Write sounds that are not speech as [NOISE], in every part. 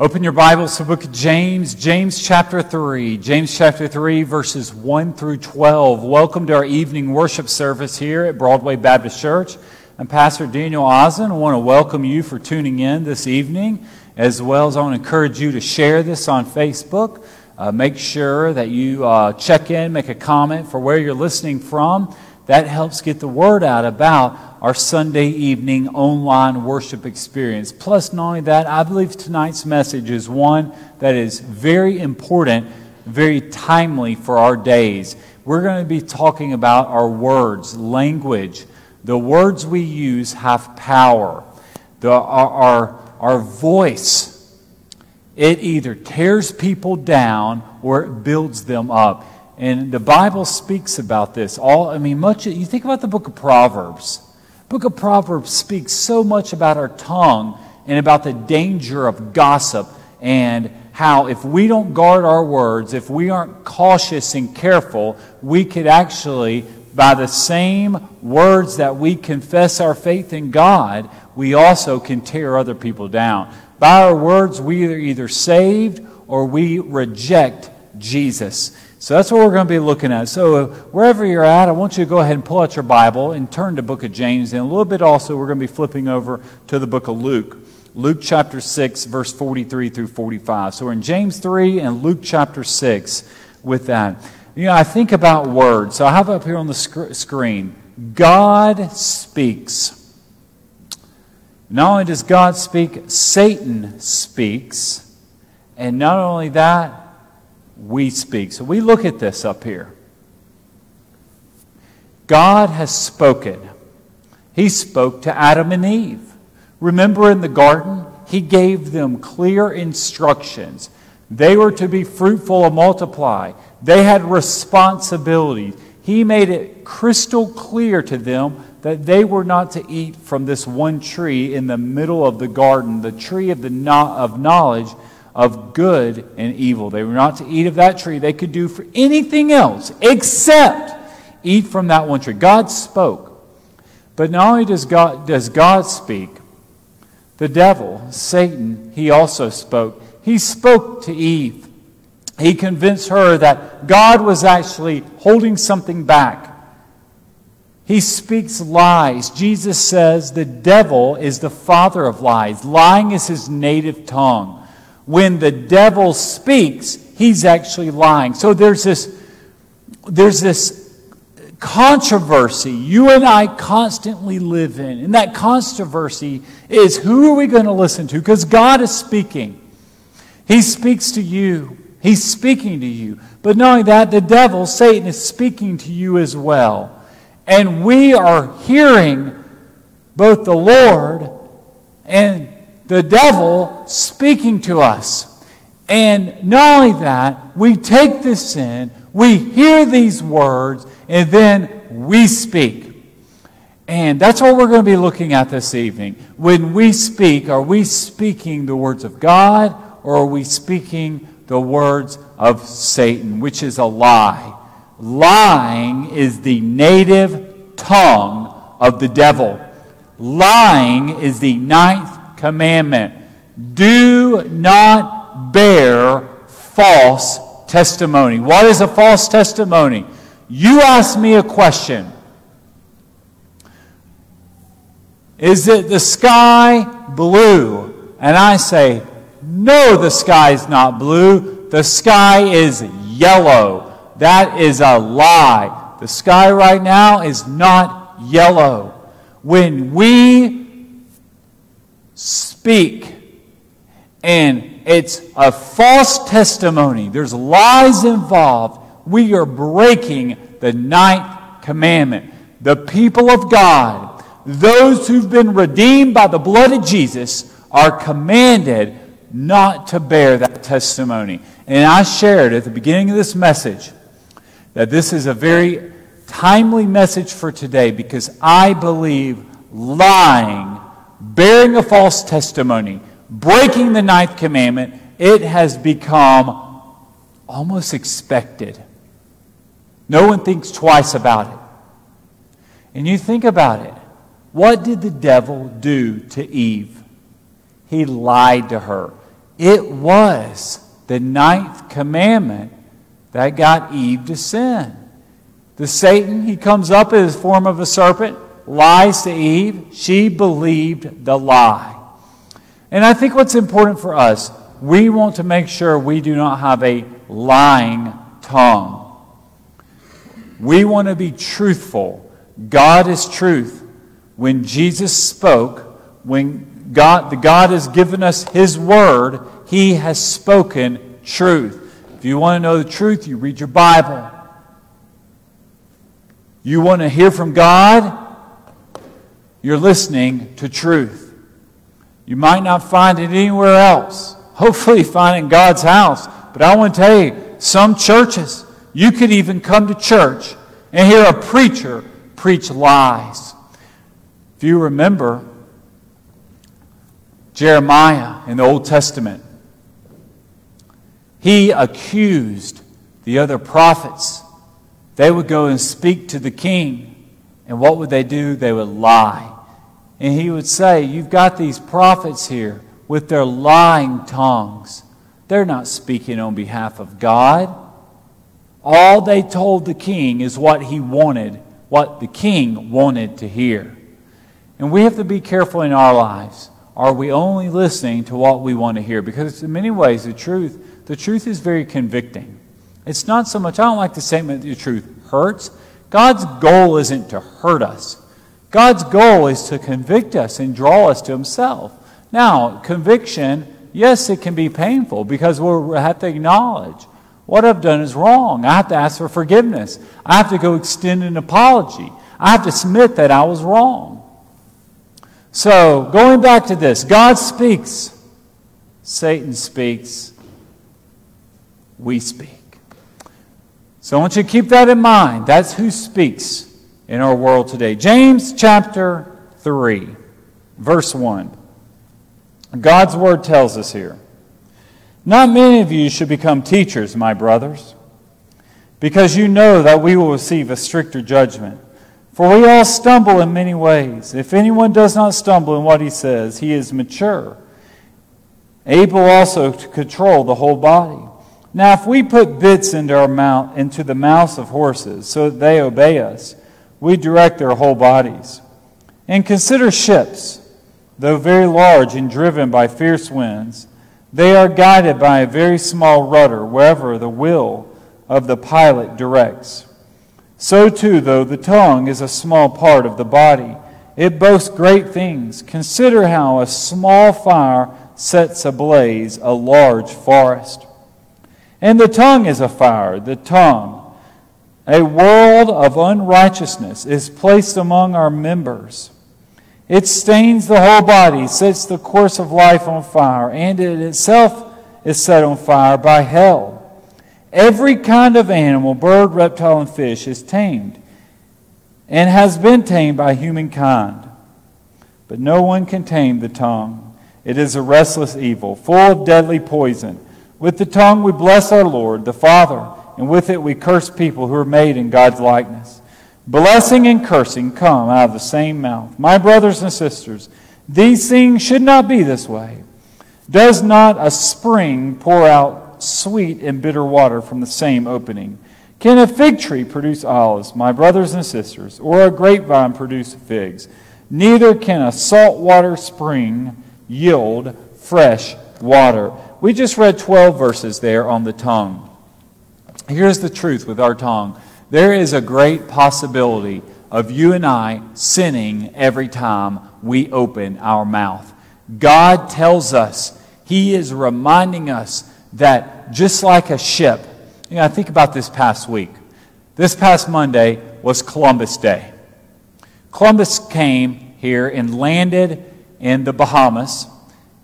Open your Bibles to the book of James, James chapter 3. James chapter 3, verses 1 through 12. Welcome to our evening worship service here at Broadway Baptist Church. I'm Pastor Daniel Ozen. I want to welcome you for tuning in this evening, as well as I want to encourage you to share this on Facebook. Uh, make sure that you uh, check in, make a comment for where you're listening from. That helps get the word out about our Sunday evening online worship experience. Plus, not only that, I believe tonight's message is one that is very important, very timely for our days. We're going to be talking about our words, language. The words we use have power. The, our, our, our voice, it either tears people down or it builds them up. And the Bible speaks about this. All I mean, much you think about the book of Proverbs book of Proverbs speaks so much about our tongue and about the danger of gossip and how if we don't guard our words, if we aren't cautious and careful, we could actually, by the same words that we confess our faith in God, we also can tear other people down. By our words, we are either saved or we reject Jesus. So that's what we're going to be looking at. So uh, wherever you're at, I want you to go ahead and pull out your Bible and turn to book of James. And a little bit also, we're going to be flipping over to the book of Luke. Luke chapter 6, verse 43 through 45. So we're in James 3 and Luke chapter 6 with that. You know, I think about words. So I have up here on the sc- screen God speaks. Not only does God speak, Satan speaks. And not only that, we speak. So we look at this up here. God has spoken. He spoke to Adam and Eve. Remember in the garden, He gave them clear instructions. They were to be fruitful and multiply, they had responsibilities. He made it crystal clear to them that they were not to eat from this one tree in the middle of the garden, the tree of, the no- of knowledge of good and evil. They were not to eat of that tree. They could do for anything else except eat from that one tree. God spoke. But not only does God, does God speak, the devil, Satan, he also spoke. He spoke to Eve. He convinced her that God was actually holding something back. He speaks lies. Jesus says the devil is the father of lies. Lying is his native tongue when the devil speaks, he's actually lying. So there's this, there's this controversy you and I constantly live in. And that controversy is who are we going to listen to? Because God is speaking. He speaks to you. He's speaking to you. But knowing that, the devil, Satan, is speaking to you as well. And we are hearing both the Lord and the devil speaking to us. And not only that, we take this in, we hear these words, and then we speak. And that's what we're going to be looking at this evening. When we speak, are we speaking the words of God or are we speaking the words of Satan, which is a lie? Lying is the native tongue of the devil. Lying is the ninth commandment do not bear false testimony. What is a false testimony? You ask me a question Is it the sky blue? And I say, No, the sky is not blue. The sky is yellow. That is a lie. The sky right now is not yellow. When we speak. And it's a false testimony. There's lies involved. We are breaking the ninth commandment. The people of God, those who've been redeemed by the blood of Jesus, are commanded not to bear that testimony. And I shared at the beginning of this message that this is a very timely message for today because I believe lying bearing a false testimony, breaking the ninth commandment, it has become almost expected. No one thinks twice about it. And you think about it. What did the devil do to Eve? He lied to her. It was the ninth commandment that got Eve to sin. The Satan, he comes up in the form of a serpent, lies to Eve. She believed the lie. And I think what's important for us, we want to make sure we do not have a lying tongue. We want to be truthful. God is truth. When Jesus spoke, when God, the God has given us His word, He has spoken truth. If you want to know the truth, you read your Bible. You want to hear from God, you're listening to truth. You might not find it anywhere else. Hopefully, find it in God's house. But I want to tell you, some churches, you could even come to church and hear a preacher preach lies. If you remember Jeremiah in the Old Testament, he accused the other prophets. They would go and speak to the king. And what would they do? They would lie. And he would say, You've got these prophets here with their lying tongues. They're not speaking on behalf of God. All they told the king is what he wanted, what the king wanted to hear. And we have to be careful in our lives. Are we only listening to what we want to hear? Because in many ways, the truth, the truth is very convicting. It's not so much, I don't like the statement that the truth hurts. God's goal isn't to hurt us. God's goal is to convict us and draw us to Himself. Now, conviction, yes, it can be painful because we have to acknowledge what I've done is wrong. I have to ask for forgiveness. I have to go extend an apology. I have to submit that I was wrong. So, going back to this, God speaks, Satan speaks, we speak. So, I want you to keep that in mind. That's who speaks in our world today. James chapter 3, verse 1. God's word tells us here. Not many of you should become teachers, my brothers, because you know that we will receive a stricter judgment. For we all stumble in many ways. If anyone does not stumble in what he says, he is mature, able also to control the whole body. Now, if we put bits into, our mouth, into the mouths of horses so that they obey us, we direct their whole bodies. And consider ships, though very large and driven by fierce winds they are guided by a very small rudder wherever the will of the pilot directs. So, too, though the tongue is a small part of the body, it boasts great things. Consider how a small fire sets ablaze a large forest. And the tongue is a fire, the tongue. A world of unrighteousness is placed among our members it stains the whole body, sets the course of life on fire, and it itself is set on fire by hell. Every kind of animal, bird, reptile, and fish is tamed and has been tamed by humankind. But no one can tame the tongue. It is a restless evil, full of deadly poison. With the tongue we bless our Lord, the Father, and with it we curse people who are made in God's likeness. Blessing and cursing come out of the same mouth. My brothers and sisters, these things should not be this way. Does not a spring pour out sweet and bitter water from the same opening? Can a fig tree produce olives, my brothers and sisters, or a grapevine produce figs? Neither can a saltwater spring yield fresh water. We just read 12 verses there on the tongue. Here's the truth with our tongue there is a great possibility of you and I sinning every time we open our mouth. God tells us, He is reminding us that just like a ship, you know, I think about this past week. This past Monday was Columbus Day. Columbus came here and landed in the Bahamas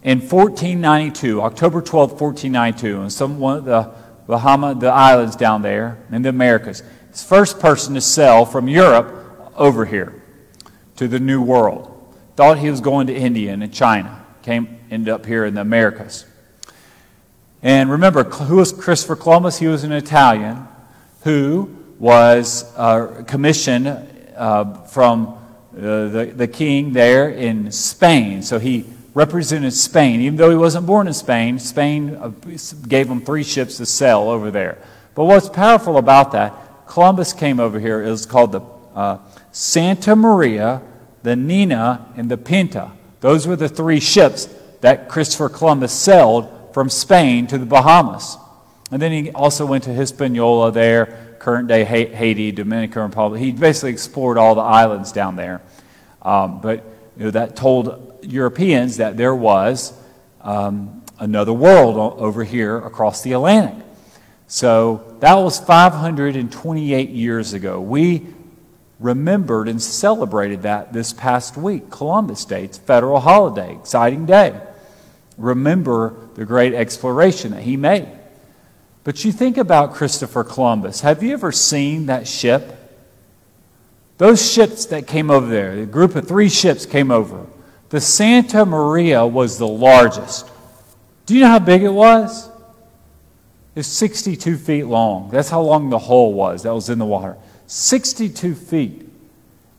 in 1492, October 12, 1492, And some one of the Bahama, the islands down there in the Americas first person to sail from Europe over here to the New World. Thought he was going to India and China. Came, ended up here in the Americas. And remember, who was Christopher Columbus? He was an Italian who was uh, commissioned uh, from uh, the, the king there in Spain. So he represented Spain. Even though he wasn't born in Spain, Spain uh, gave him three ships to sail over there. But what's powerful about that, Columbus came over here. It was called the uh, Santa Maria, the Nina, and the Pinta. Those were the three ships that Christopher Columbus sailed from Spain to the Bahamas. And then he also went to Hispaniola there, current day Haiti, Dominican Republic. He basically explored all the islands down there. Um, but you know, that told Europeans that there was um, another world over here across the Atlantic. So that was 528 years ago. We remembered and celebrated that this past week. Columbus Day, it's federal holiday, exciting day. Remember the great exploration that he made. But you think about Christopher Columbus. Have you ever seen that ship? Those ships that came over there, a group of three ships came over. The Santa Maria was the largest. Do you know how big it was? It's 62 feet long. That's how long the hull was that was in the water. 62 feet.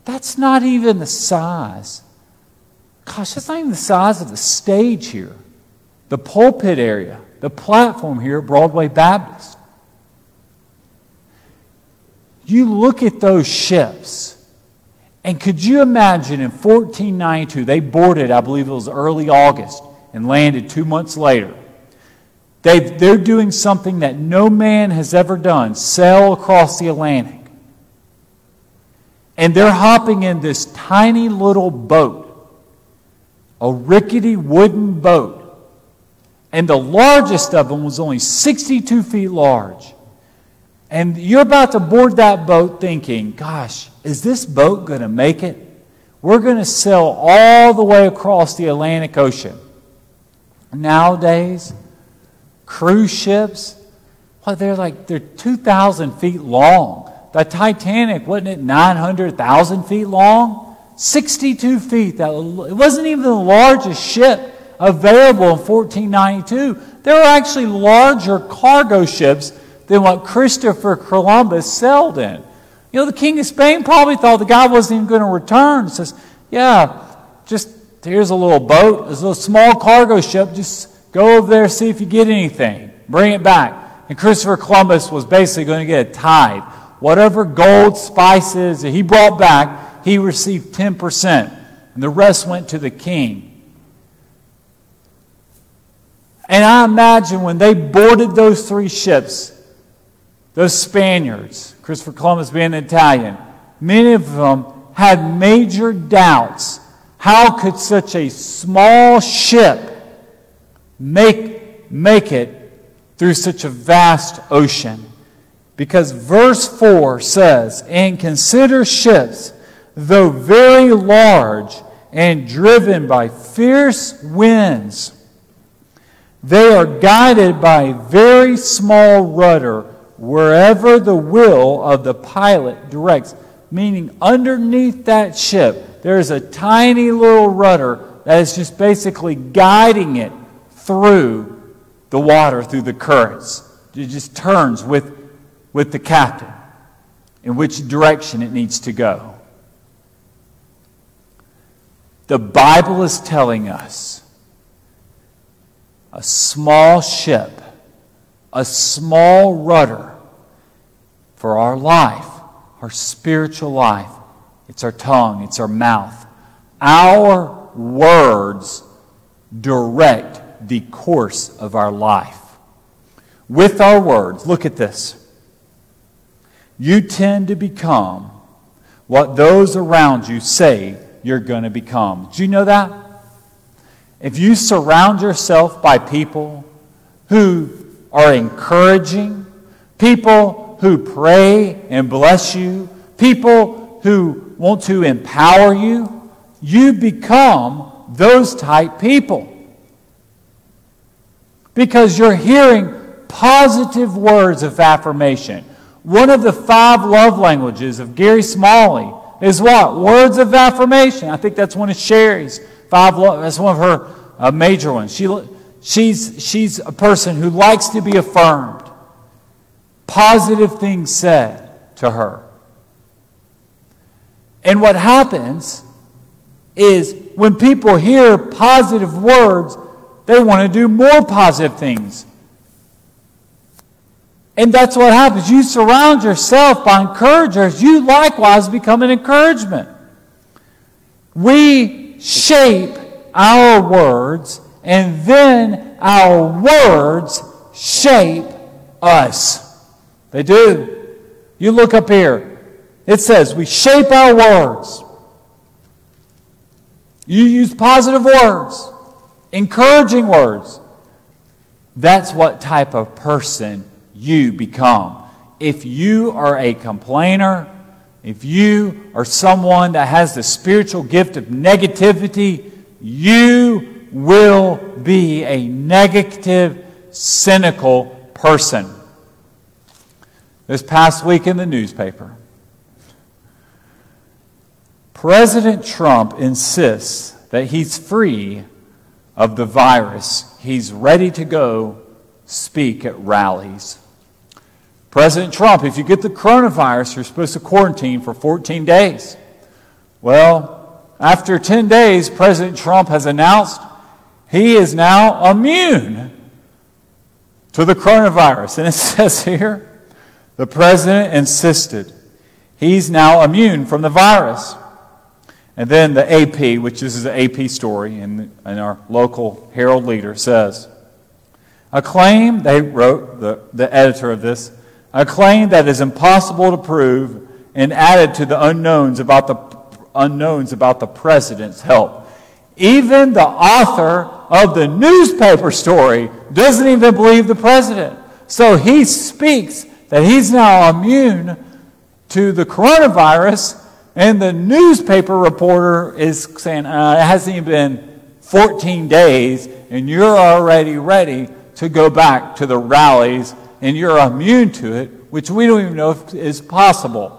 That's not even the size. Gosh, that's not even the size of the stage here, the pulpit area, the platform here at Broadway Baptist. You look at those ships, and could you imagine in 1492, they boarded, I believe it was early August, and landed two months later. they they're doing something that no man has ever done sail across the Atlantic. And they're hopping in this tiny little boat, a rickety wooden boat. And the largest of them was only 62 feet large. And you're about to board that boat thinking, gosh, is this boat going to make it? We're going to sail all the way across the Atlantic Ocean. Nowadays, cruise ships, well, they're like, they're 2,000 feet long. The Titanic, wasn't it 900,000 feet long? 62 feet. That, it wasn't even the largest ship available in 1492. There were actually larger cargo ships than what Christopher Columbus sailed in. You know, the King of Spain probably thought the guy wasn't even going to return. He says, Yeah, just here's a little boat, there's a little small cargo ship. Just go over there, see if you get anything. Bring it back. And Christopher Columbus was basically going to get a tithe whatever gold, spices that he brought back, he received 10%. And the rest went to the king. And I imagine when they boarded those three ships, those Spaniards, Christopher Columbus being Italian, many of them had major doubts. How could such a small ship make, make it through such a vast ocean? Because verse 4 says, And consider ships, though very large and driven by fierce winds, they are guided by a very small rudder wherever the will of the pilot directs. Meaning, underneath that ship, there's a tiny little rudder that is just basically guiding it through the water, through the currents. It just turns with with the captain in which direction it needs to go. The Bible is telling us a small ship, a small rudder for our life, our spiritual life. It's our tongue, it's our mouth. Our words direct the course of our life. With our words, look at this you tend to become what those around you say you're going to become. Do you know that? If you surround yourself by people who are encouraging, people who pray and bless you, people who want to empower you, you become those type people. Because you're hearing positive words of affirmation. One of the five love languages of Gary Smalley is what? Words of affirmation. I think that's one of Sherry's five. Love, that's one of her uh, major ones. She, she's, she's a person who likes to be affirmed. Positive things said to her. And what happens is when people hear positive words, they want to do more positive things. And that's what happens. You surround yourself by encouragers, you likewise become an encouragement. We shape our words, and then our words shape us. They do. You look up here. It says we shape our words. You use positive words, encouraging words. That's what type of person you become. If you are a complainer, if you are someone that has the spiritual gift of negativity, you will be a negative, cynical person. This past week in the newspaper, President Trump insists that he's free of the virus. He's ready to go speak at rallies. President Trump, if you get the coronavirus, you're supposed to quarantine for 14 days. Well, after 10 days, President Trump has announced he is now immune to the coronavirus. And it [LAUGHS] says here the president insisted he's now immune from the virus. And then the AP, which is an AP story in, in our local Herald Leader, says a claim, they wrote, the, the editor of this, a claim that is impossible to prove and added to the unknowns about the unknowns about the president's health. Even the author of the newspaper story doesn't even believe the president. So he speaks that he's now immune to the coronavirus, and the newspaper reporter is saying uh, it hasn't even been 14 days, and you're already ready to go back to the rallies and you're immune to it, which we don't even know if is possible.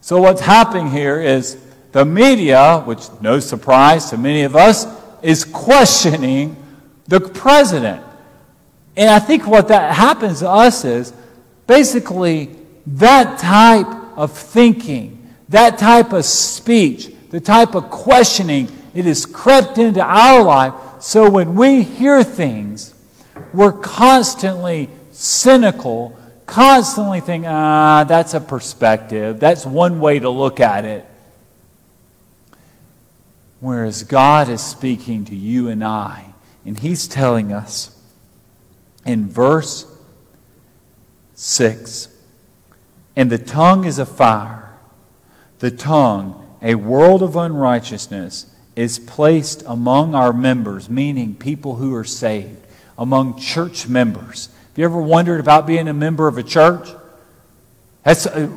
So, what's happening here is the media, which no surprise to many of us, is questioning the president. And I think what that happens to us is basically that type of thinking, that type of speech, the type of questioning, it has crept into our life. So when we hear things, we're constantly cynical, constantly think, ah, that's a perspective. That's one way to look at it. Whereas God is speaking to you and I, and He's telling us in verse 6 And the tongue is a fire, the tongue, a world of unrighteousness, is placed among our members, meaning people who are saved, among church members. Have you ever wondered about being a member of a church? That's, uh,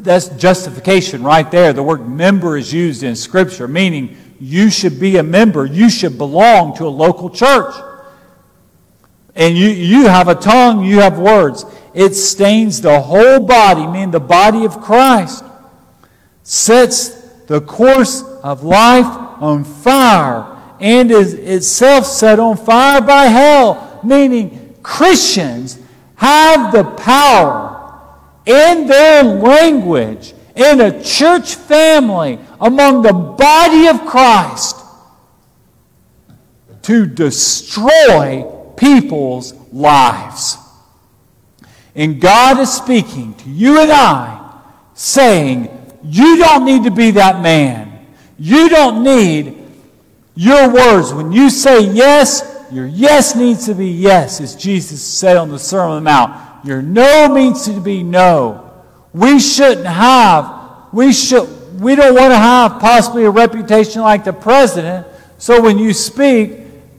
that's justification right there. The word member is used in Scripture, meaning you should be a member. You should belong to a local church. And you, you have a tongue, you have words. It stains the whole body, meaning the body of Christ. Sets the course of life on fire and is itself set on fire by hell, meaning Christians have the power in their language, in a church family, among the body of Christ, to destroy people's lives. And God is speaking to you and I, saying, You don't need to be that man. You don't need your words. When you say yes, your yes needs to be yes, as Jesus said on the Sermon on the Mount. Your no means to be no. We shouldn't have, we should, we don't want to have possibly a reputation like the president. So when you speak,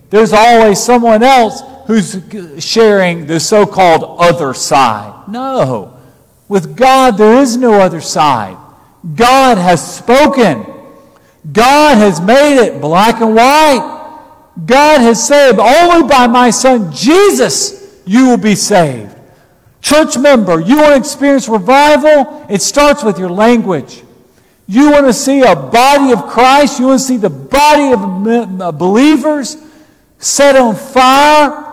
there's always someone else who's sharing the so called other side. No. With God, there is no other side. God has spoken. God has made it black and white. God has saved. Only by my son Jesus you will be saved. Church member, you want to experience revival? It starts with your language. You want to see a body of Christ? You want to see the body of uh, believers set on fire?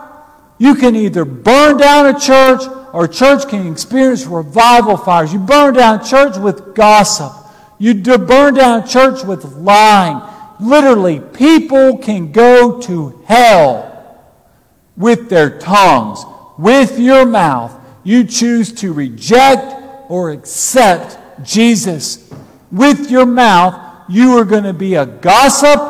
You can either burn down a church or a church can experience revival fires. You burn down church with gossip. You burn down church with lying. Literally, people can go to hell with their tongues, with your mouth. You choose to reject or accept Jesus. With your mouth, you are going to be a gossip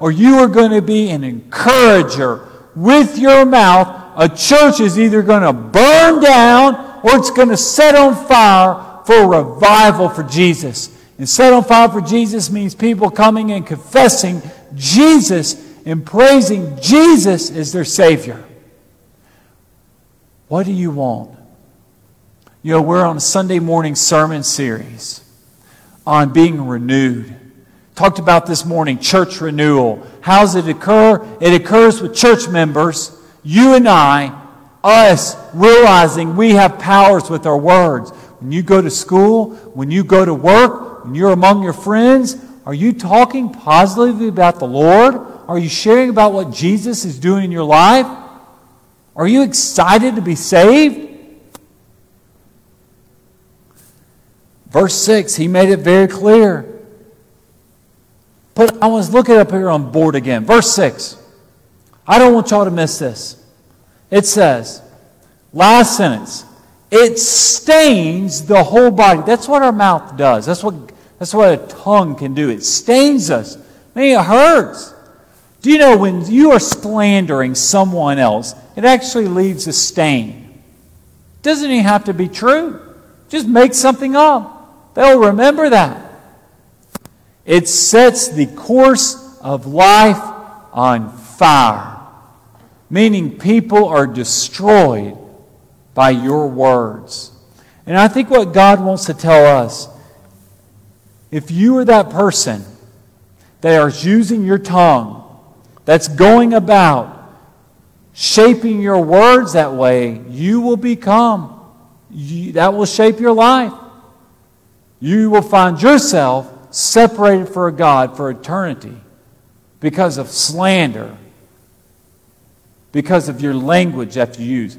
or you are going to be an encourager. With your mouth, a church is either going to burn down or it's going to set on fire for revival for Jesus. And set on fire for Jesus means people coming and confessing Jesus and praising Jesus as their Savior. What do you want? You know, we're on a Sunday morning sermon series on being renewed. Talked about this morning church renewal. How does it occur? It occurs with church members, you and I, us realizing we have powers with our words. When you go to school, when you go to work, when you're among your friends, are you talking positively about the Lord? Are you sharing about what Jesus is doing in your life? Are you excited to be saved? Verse 6, he made it very clear. But I was looking up here on board again. Verse 6. I don't want y'all to miss this. It says, last sentence, it stains the whole body. That's what our mouth does. That's what, that's what a tongue can do. It stains us. I mean, it hurts. Do you know when you are slandering someone else, it actually leaves a stain? Doesn't even have to be true. Just make something up. They'll remember that. It sets the course of life on fire, meaning people are destroyed by your words. And I think what God wants to tell us if you are that person that is using your tongue, that's going about shaping your words that way, you will become. You, that will shape your life you will find yourself separated for God for eternity because of slander, because of your language that you use.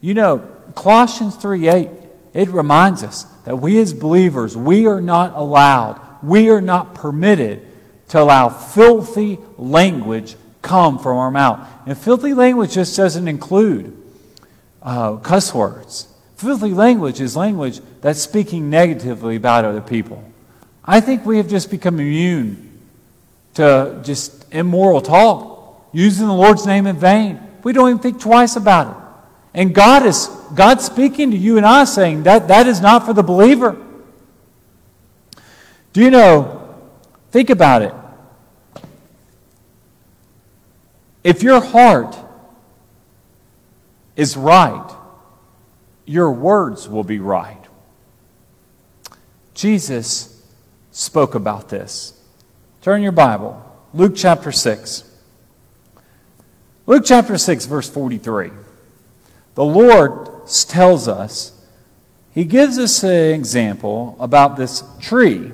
You know, Colossians 3 8, it reminds us that we as believers, we are not allowed, we are not permitted to allow filthy language come from our mouth. And filthy language just doesn't include uh, cuss words. Filthy language is language that's speaking negatively about other people. I think we have just become immune to just immoral talk, using the Lord's name in vain. We don't even think twice about it. And God is God speaking to you and I saying that that is not for the believer. Do you know, think about it. If your heart is right, your words will be right. Jesus spoke about this. Turn your Bible, Luke chapter 6. Luke chapter 6, verse 43. The Lord tells us, He gives us an example about this tree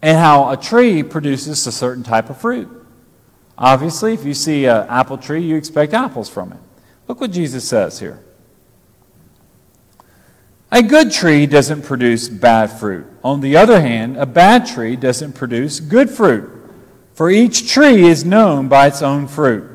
and how a tree produces a certain type of fruit. Obviously, if you see an apple tree, you expect apples from it. Look what Jesus says here. A good tree doesn't produce bad fruit. On the other hand, a bad tree doesn't produce good fruit. For each tree is known by its own fruit.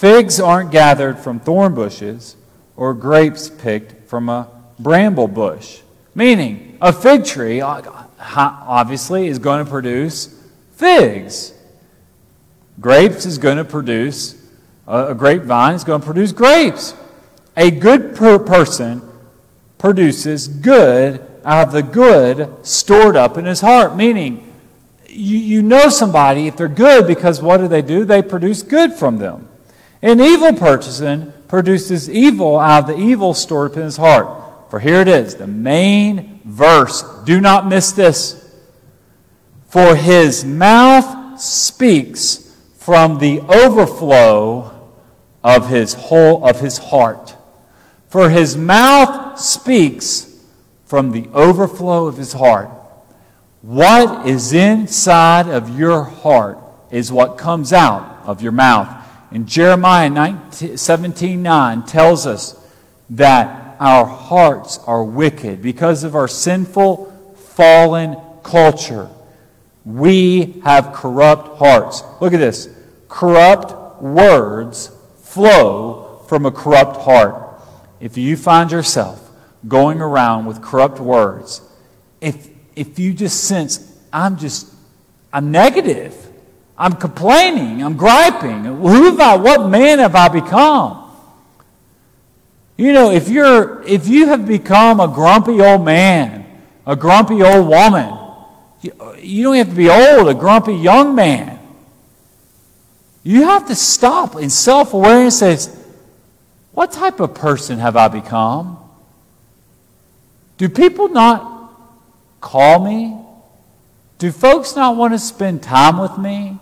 Figs aren't gathered from thorn bushes, or grapes picked from a bramble bush. Meaning, a fig tree uh, obviously is going to produce figs. Grapes is going to produce, a grapevine is going to produce grapes. A good person produces good out of the good stored up in his heart. Meaning, you, you know somebody if they're good because what do they do? They produce good from them. An evil person produces evil out of the evil stored up in his heart. For here it is, the main verse. Do not miss this. For his mouth speaks from the overflow of his whole of his heart. For his mouth speaks from the overflow of his heart. What is inside of your heart is what comes out of your mouth. And Jeremiah 19, 17 9 tells us that our hearts are wicked because of our sinful, fallen culture. We have corrupt hearts. Look at this. Corrupt words flow from a corrupt heart. If you find yourself going around with corrupt words, if, if you just sense, I'm just, I'm negative, I'm complaining, I'm griping, who have I, what man have I become? You know, if you're, if you have become a grumpy old man, a grumpy old woman, you, you don't have to be old, a grumpy young man. You have to stop in self awareness and say, what type of person have I become? Do people not call me? Do folks not want to spend time with me?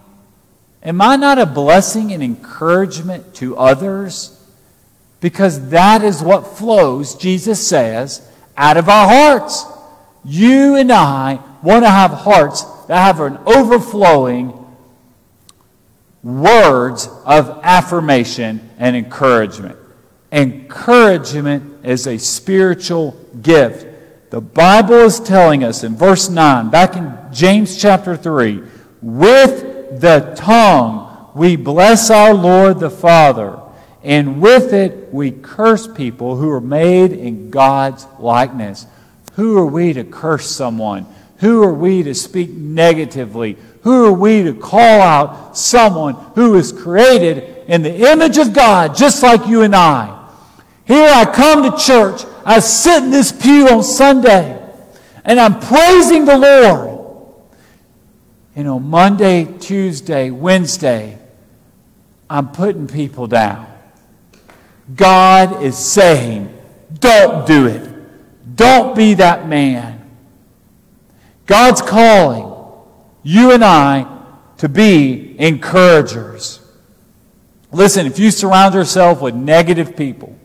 Am I not a blessing and encouragement to others? Because that is what flows, Jesus says, out of our hearts. You and I want to have hearts that have an overflowing words of affirmation and encouragement. Encouragement is a spiritual gift. The Bible is telling us in verse 9, back in James chapter 3, with the tongue we bless our Lord the Father, and with it we curse people who are made in God's likeness. Who are we to curse someone? Who are we to speak negatively? Who are we to call out someone who is created in the image of God, just like you and I? Here I come to church. I sit in this pew on Sunday and I'm praising the Lord. You know, Monday, Tuesday, Wednesday, I'm putting people down. God is saying, don't do it. Don't be that man. God's calling you and I to be encouragers. Listen, if you surround yourself with negative people,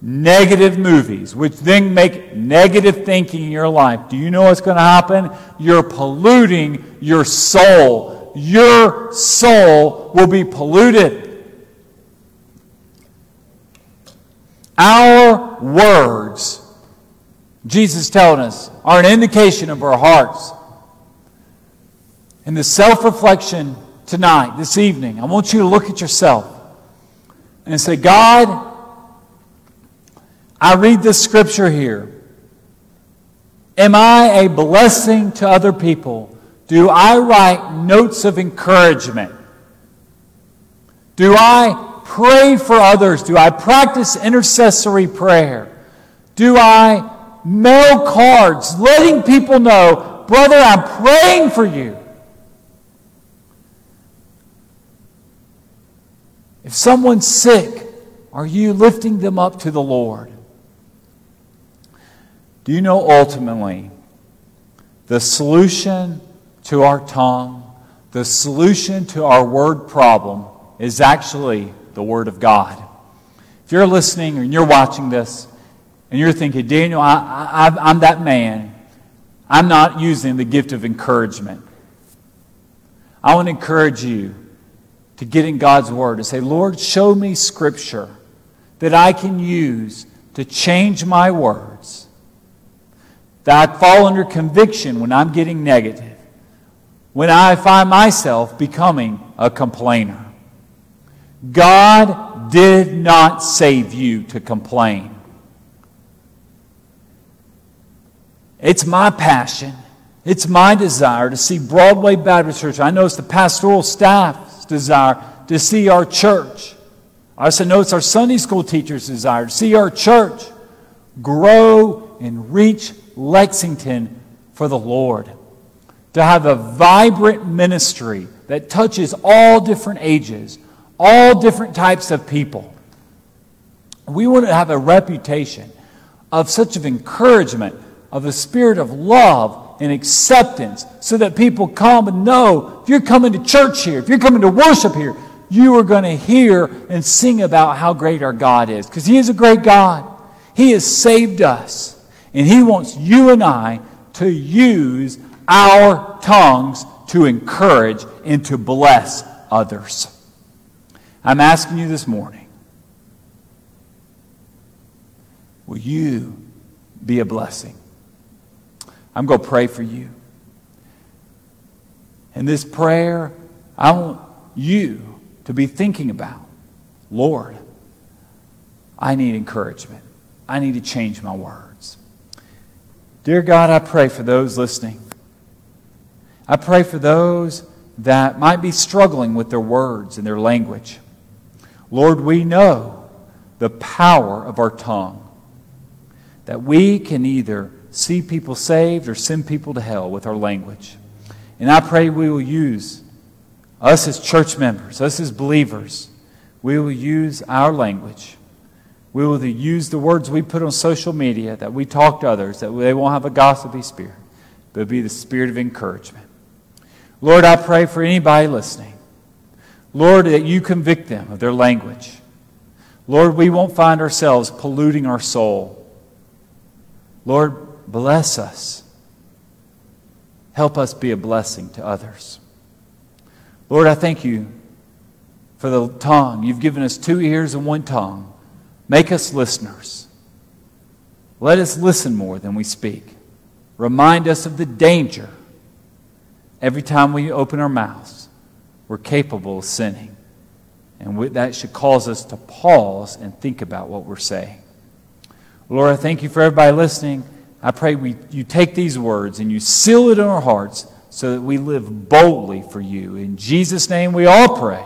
negative movies, which then make negative thinking in your life, do you know what's going to happen? You're polluting your soul. Your soul will be polluted. Our words, Jesus telling us, are an indication of our hearts. In the self reflection tonight, this evening, I want you to look at yourself and say, God, I read this scripture here. Am I a blessing to other people? Do I write notes of encouragement? Do I pray for others? Do I practice intercessory prayer? Do I mail cards letting people know, brother, I'm praying for you? If someone's sick, are you lifting them up to the Lord? You know ultimately the solution to our tongue, the solution to our word problem is actually the Word of God? If you're listening and you're watching this and you're thinking, Daniel, I, I'm that man, I'm not using the gift of encouragement. I want to encourage you to get in God's Word and say, Lord, show me Scripture that I can use to change my words that I fall under conviction when I'm getting negative, when I find myself becoming a complainer. God did not save you to complain. It's my passion. It's my desire to see Broadway Baptist Church. I know it's the pastoral staff's desire to see our church. I also know it's our Sunday school teachers' desire to see our church grow and reach Lexington for the Lord. To have a vibrant ministry that touches all different ages, all different types of people. We want to have a reputation of such of encouragement, of a spirit of love and acceptance, so that people come and know if you're coming to church here, if you're coming to worship here, you are going to hear and sing about how great our God is. Because He is a great God. He has saved us. And He wants you and I to use our tongues to encourage and to bless others. I'm asking you this morning will you be a blessing? I'm going to pray for you. And this prayer, I want you to be thinking about Lord, I need encouragement. I need to change my words. Dear God, I pray for those listening. I pray for those that might be struggling with their words and their language. Lord, we know the power of our tongue, that we can either see people saved or send people to hell with our language. And I pray we will use, us as church members, us as believers, we will use our language. We will use the words we put on social media, that we talk to others, that they won't have a gossipy spirit, but be the spirit of encouragement. Lord, I pray for anybody listening. Lord, that you convict them of their language. Lord, we won't find ourselves polluting our soul. Lord, bless us. Help us be a blessing to others. Lord, I thank you for the tongue. You've given us two ears and one tongue. Make us listeners. Let us listen more than we speak. Remind us of the danger. Every time we open our mouths, we're capable of sinning. And that should cause us to pause and think about what we're saying. Lord, I thank you for everybody listening. I pray we, you take these words and you seal it in our hearts so that we live boldly for you. In Jesus' name we all pray.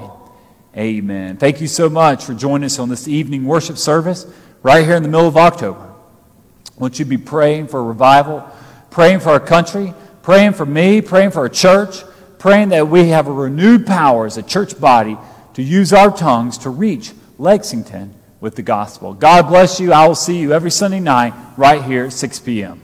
Amen. Thank you so much for joining us on this evening worship service right here in the middle of October. I want you to be praying for revival, praying for our country, praying for me, praying for our church, praying that we have a renewed power as a church body to use our tongues to reach Lexington with the gospel. God bless you. I will see you every Sunday night right here at 6 p.m.